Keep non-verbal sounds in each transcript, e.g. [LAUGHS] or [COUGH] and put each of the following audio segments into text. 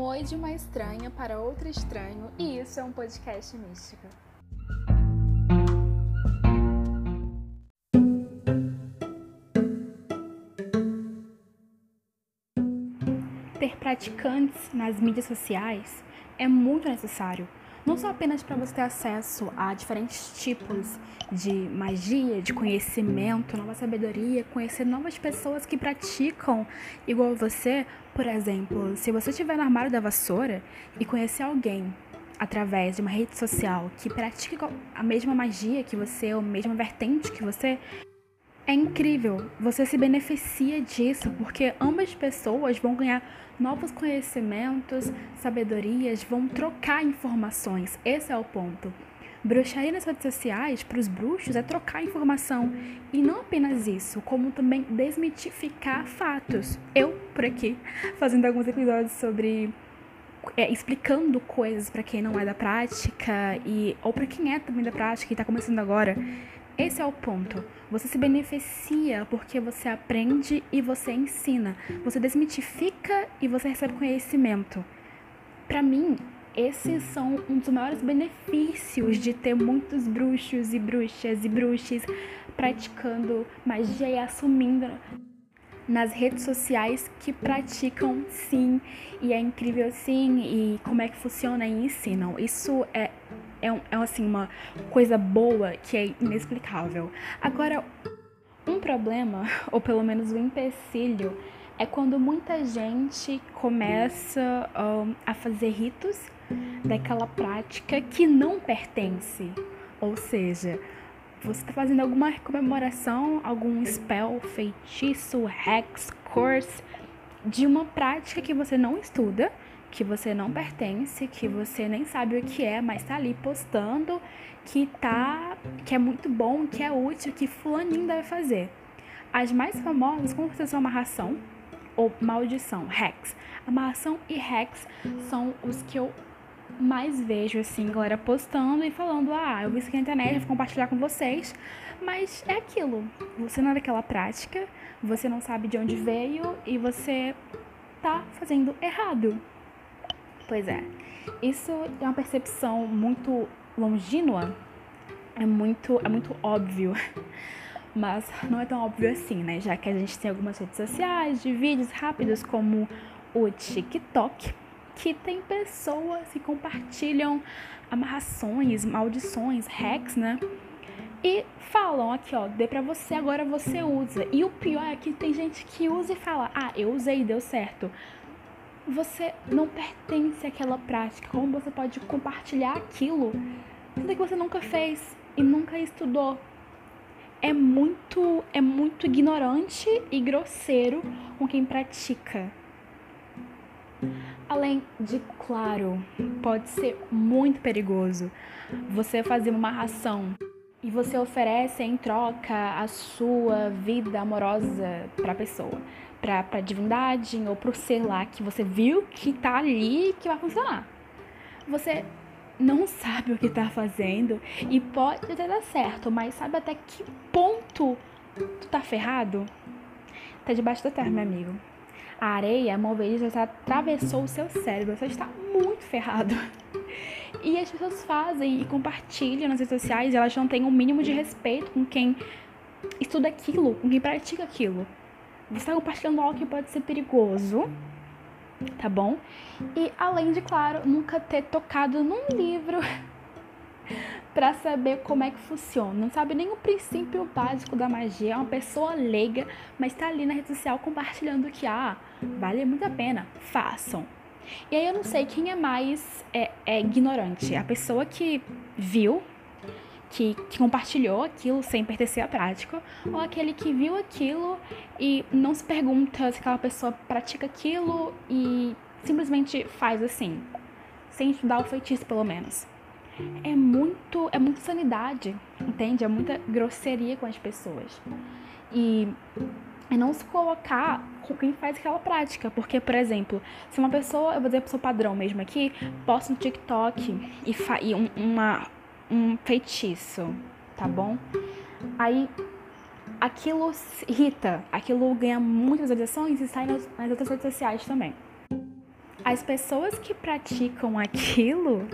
Um oi de uma estranha para outro estranho, e isso é um podcast místico. Ter praticantes nas mídias sociais é muito necessário não só apenas para você ter acesso a diferentes tipos de magia, de conhecimento, nova sabedoria, conhecer novas pessoas que praticam igual você. Por exemplo, se você estiver no armário da vassoura e conhecer alguém através de uma rede social que pratica a mesma magia que você, ou a mesma vertente que você, é incrível, você se beneficia disso porque ambas pessoas vão ganhar novos conhecimentos, sabedorias, vão trocar informações. Esse é o ponto. Bruxaria nas redes sociais para os bruxos é trocar informação e não apenas isso, como também desmitificar fatos. Eu, por aqui, [LAUGHS] fazendo alguns episódios sobre é, explicando coisas para quem não é da prática e ou para quem é também da prática e está começando agora. Esse é o ponto. Você se beneficia porque você aprende e você ensina. Você desmitifica e você recebe conhecimento. Para mim, esses são um dos maiores benefícios de ter muitos bruxos e bruxas e bruxes praticando magia e assumindo nas redes sociais que praticam sim e é incrível sim e como é que funciona e ensinam. Isso é é, um, é assim, uma coisa boa que é inexplicável. Agora, um problema, [LAUGHS] ou pelo menos um empecilho, é quando muita gente começa um, a fazer ritos daquela prática que não pertence. Ou seja, você está fazendo alguma comemoração, algum spell, feitiço, hex, curse de uma prática que você não estuda que você não pertence, que você nem sabe o que é, mas tá ali postando que tá que é muito bom, que é útil, que fulaninho deve fazer. As mais famosas, com certeza, são amarração ou maldição, hex. Amarração e hex são os que eu mais vejo, assim, galera postando e falando: ah, eu vi isso aqui na internet, vou compartilhar com vocês. Mas é aquilo, você não é daquela prática, você não sabe de onde veio e você tá fazendo errado. Pois é. Isso é uma percepção muito longínua, é muito, é muito óbvio. [LAUGHS] Mas não é tão óbvio assim, né? Já que a gente tem algumas redes sociais de vídeos rápidos como o TikTok, que tem pessoas que compartilham amarrações, maldições, hacks, né? E falam aqui, ó, dê pra você, agora você usa. E o pior é que tem gente que usa e fala, ah, eu usei deu certo você não pertence àquela prática. Como você pode compartilhar aquilo sendo que você nunca fez e nunca estudou? É muito, é muito ignorante e grosseiro com quem pratica. Além de, claro, pode ser muito perigoso você fazer uma ração e você oferece em troca a sua vida amorosa para a pessoa pra, pra divindade ou pro ser lá que você viu que tá ali que vai funcionar. Você não sabe o que tá fazendo e pode até dar certo, mas sabe até que ponto tu tá ferrado? Tá debaixo da terra, meu amigo. A areia movediça já atravessou o seu cérebro, você está muito ferrado. E as pessoas fazem e compartilham nas redes sociais, elas não têm um mínimo de respeito com quem estuda aquilo, com quem pratica aquilo. Você está compartilhando algo que pode ser perigoso, tá bom? E além de, claro, nunca ter tocado num livro [LAUGHS] para saber como é que funciona. Não sabe nem o princípio básico da magia. É uma pessoa leiga, mas está ali na rede social compartilhando que, ah, vale muito a pena. Façam. E aí eu não sei quem é mais é, é ignorante. A pessoa que viu que, que, compartilhou aquilo sem pertencer à prática, ou aquele que viu aquilo e não se pergunta se aquela pessoa pratica aquilo e simplesmente faz assim, sem estudar o feitiço pelo menos. É muito, é muita sanidade, entende? É muita grosseria com as pessoas. E é não se colocar com quem faz aquela prática. Porque, por exemplo, se uma pessoa, eu vou dizer a pessoa padrão mesmo aqui, posta no TikTok e, e um, uma, um feitiço, tá bom? Aí aquilo irrita, aquilo ganha muitas visualizações e sai nas, nas outras redes sociais também. as pessoas que praticam aquilo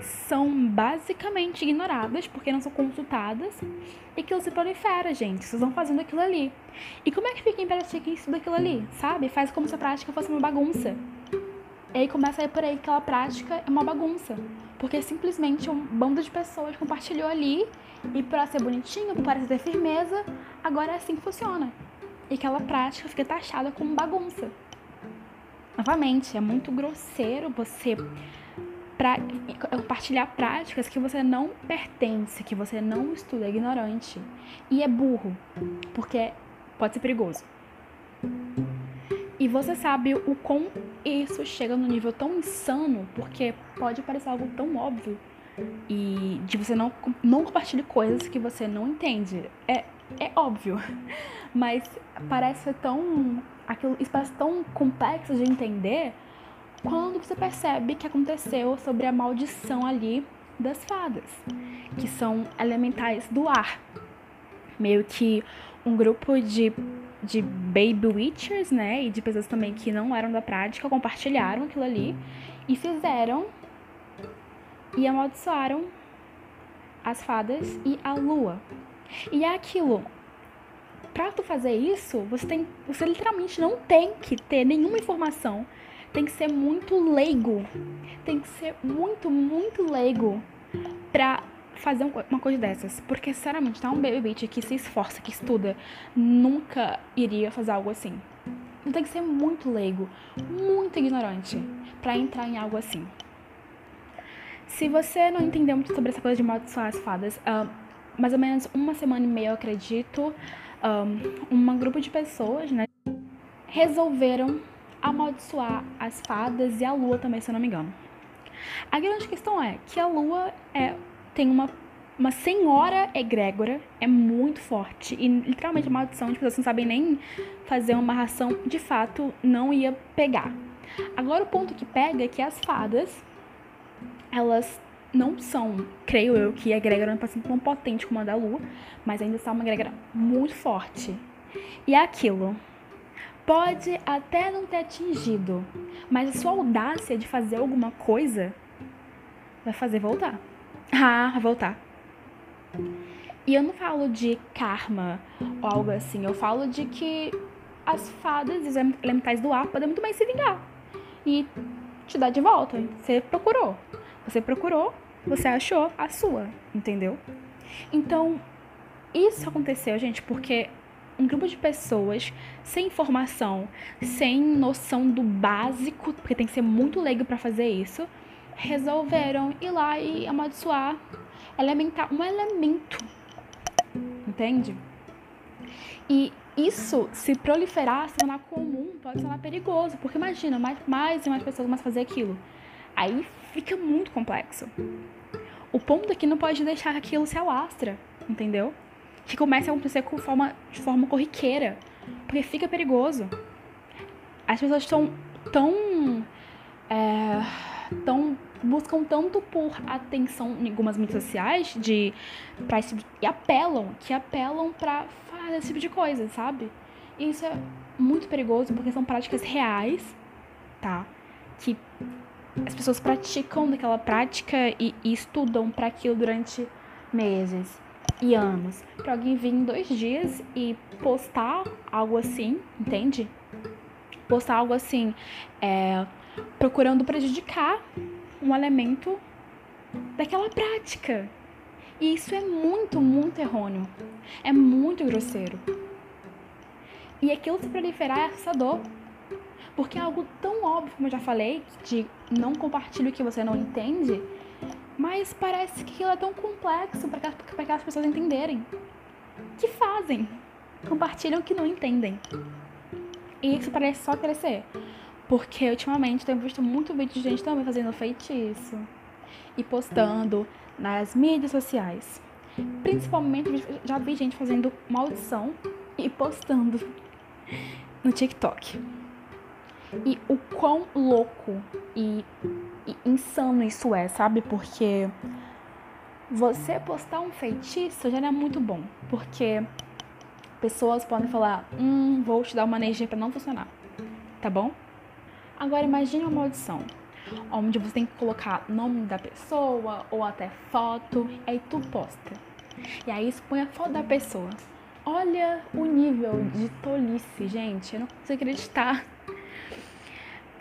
são basicamente ignoradas porque não são consultadas e aquilo se prolifera, gente. Vocês vão fazendo aquilo ali. E como é que fica quem pratica isso daquilo ali, sabe? Faz como se a prática fosse uma bagunça. E aí começa a ir por aí que aquela prática é uma bagunça. Porque simplesmente um bando de pessoas compartilhou ali e para ser bonitinho, para parecer ter firmeza, agora é assim que funciona. E aquela prática fica taxada como bagunça. Novamente, é muito grosseiro você pra, compartilhar práticas que você não pertence, que você não estuda, é ignorante. E é burro, porque pode ser perigoso. E você sabe o quão isso chega no nível tão insano, porque pode parecer algo tão óbvio. E de você não, não compartilhar coisas que você não entende. É, é óbvio. [LAUGHS] Mas parece tão. Aquilo, isso parece tão complexo de entender quando você percebe que aconteceu sobre a maldição ali das fadas, que são elementais do ar. Meio que um grupo de, de baby witchers, né, e de pessoas também que não eram da prática, compartilharam aquilo ali e fizeram e amaldiçoaram as fadas e a lua. E é aquilo. Pra tu fazer isso, você tem, você literalmente não tem que ter nenhuma informação tem que ser muito leigo. Tem que ser muito, muito leigo pra fazer uma coisa dessas. Porque, sinceramente, tá um baby bitch que se esforça, que estuda, nunca iria fazer algo assim. Não tem que ser muito leigo, muito ignorante para entrar em algo assim. Se você não entendeu muito sobre essa coisa de amaldiçoar as fadas, uh, mais ou menos uma semana e meia, eu acredito, um, um grupo de pessoas, né, resolveram amaldiçoar as fadas e a lua também, se eu não me engano. A grande questão é que a lua é, tem uma, uma senhora egrégora, é muito forte, e literalmente a maldição, as pessoas não sabem nem fazer uma ração, de fato, não ia pegar. Agora o ponto que pega é que as fadas, elas não são, creio eu, que a egrégora não passa tão potente como a da lua, mas ainda está uma egrégora muito forte. E é aquilo, pode até não ter atingido, mas a sua audácia de fazer alguma coisa vai fazer voltar. [LAUGHS] Ah, vai voltar. E eu não falo de karma ou algo assim, eu falo de que as fadas e os elementais do ar podem muito bem se vingar e te dar de volta. Você procurou. Você procurou, você achou a sua, entendeu? Então, isso aconteceu, gente, porque um grupo de pessoas sem informação, sem noção do básico, porque tem que ser muito leigo para fazer isso, resolveram ir lá e amaldiçoar elementar um elemento. Entende? E isso, se proliferar, se tornar comum, pode se tornar perigoso. Porque imagina, mais, mais e mais pessoas vão fazer aquilo. Aí fica muito complexo. O ponto aqui não pode deixar aquilo se alastra, entendeu? Que comece a acontecer com forma, de forma corriqueira, porque fica perigoso. As pessoas estão tão, é, tão buscam tanto por atenção em algumas mídias sociais de para esse e apelam, que apelam para fazer esse tipo de coisa, sabe? E isso é muito perigoso porque são práticas reais, tá? Que as pessoas praticam daquela prática e, e estudam para aquilo durante meses e anos para alguém vir em dois dias e postar algo assim, entende? Postar algo assim, é, procurando prejudicar um elemento daquela prática. E isso é muito, muito errôneo. É muito grosseiro. E aquilo se proliferar é assustador. Porque é algo tão óbvio, como eu já falei, de não compartilhe o que você não entende, mas parece que aquilo é tão complexo para que as pessoas entenderem. Que fazem? Compartilham que não entendem. E isso parece só crescer. Porque ultimamente tenho visto muito vídeo de gente também fazendo feitiço e postando nas mídias sociais. Principalmente já vi gente fazendo maldição e postando no TikTok. E o quão louco e, e insano isso é, sabe? Porque você postar um feitiço já é muito bom. Porque pessoas podem falar: Hum, vou te dar uma energia para não funcionar. Tá bom? Agora imagine uma maldição, onde você tem que colocar nome da pessoa ou até foto, aí tu posta. E aí expõe a foto da pessoa. Olha o nível de tolice, gente. Eu não consigo acreditar.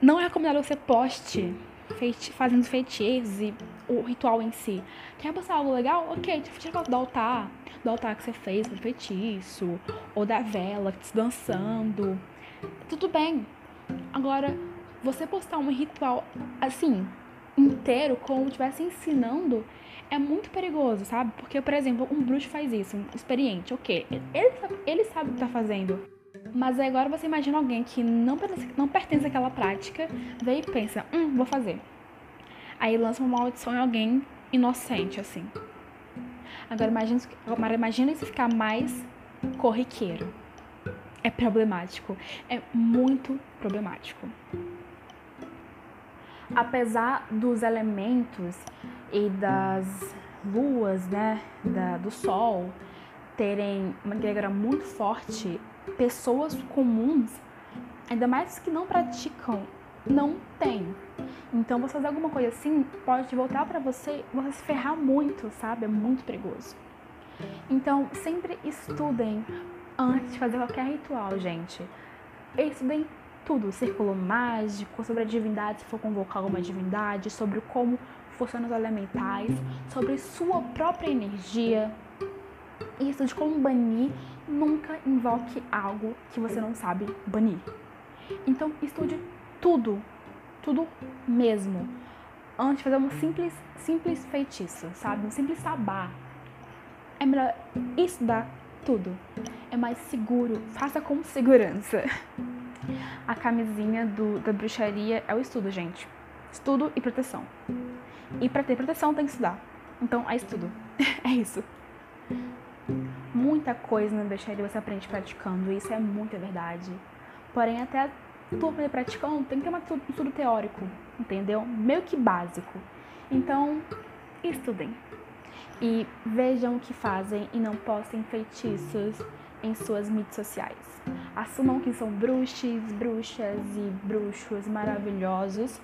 Não é recomendado você poste feiti fazendo feitiços e o ritual em si. Quer postar algo legal? Ok, tira foto do altar, do altar que você fez, do feitiço, ou da vela que está dançando. Tudo bem. Agora, você postar um ritual assim, inteiro, como estivesse ensinando, é muito perigoso, sabe? Porque, por exemplo, um bruxo faz isso, um experiente, ok. Ele ele sabe o que tá fazendo. Mas agora você imagina alguém que não pertence, não pertence àquela prática, vê e pensa, hum, vou fazer. Aí lança uma maldição em alguém inocente, assim. Agora imagina, agora imagina isso ficar mais corriqueiro. É problemático. É muito problemático. Apesar dos elementos e das luas, né, da, do sol, terem uma egrégora muito forte pessoas comuns, ainda mais que não praticam, não tem. Então, você fazer alguma coisa assim pode voltar para você, você se ferrar muito, sabe? É muito perigoso. Então, sempre estudem antes de fazer qualquer ritual, gente. Estudem tudo, círculo mágico, sobre a divindade, se for convocar alguma divindade, sobre como funcionam os elementais, sobre sua própria energia, isso de como banir nunca invoque algo que você não sabe banir. Então, estude tudo, tudo mesmo, antes de fazer um simples, simples feitiço, sabe? Um simples sabá. É melhor estudar tudo. É mais seguro, faça com segurança. A camisinha do, da bruxaria é o estudo, gente. Estudo e proteção. E para ter proteção tem que estudar. Então, é estudo. [LAUGHS] é isso. Muita coisa na bruxaria você aprende praticando, isso é muita verdade. Porém, até tu aprender praticando, tem que ter um estudo teórico, entendeu? Meio que básico. Então, estudem. E vejam o que fazem e não postem feitiços em suas mídias sociais. Assumam que são bruxos, bruxas e bruxos maravilhosos,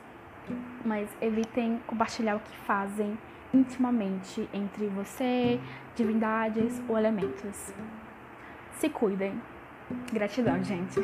mas evitem compartilhar o que fazem intimamente entre você, divindades ou elementos. Se cuidem. Gratidão, gente.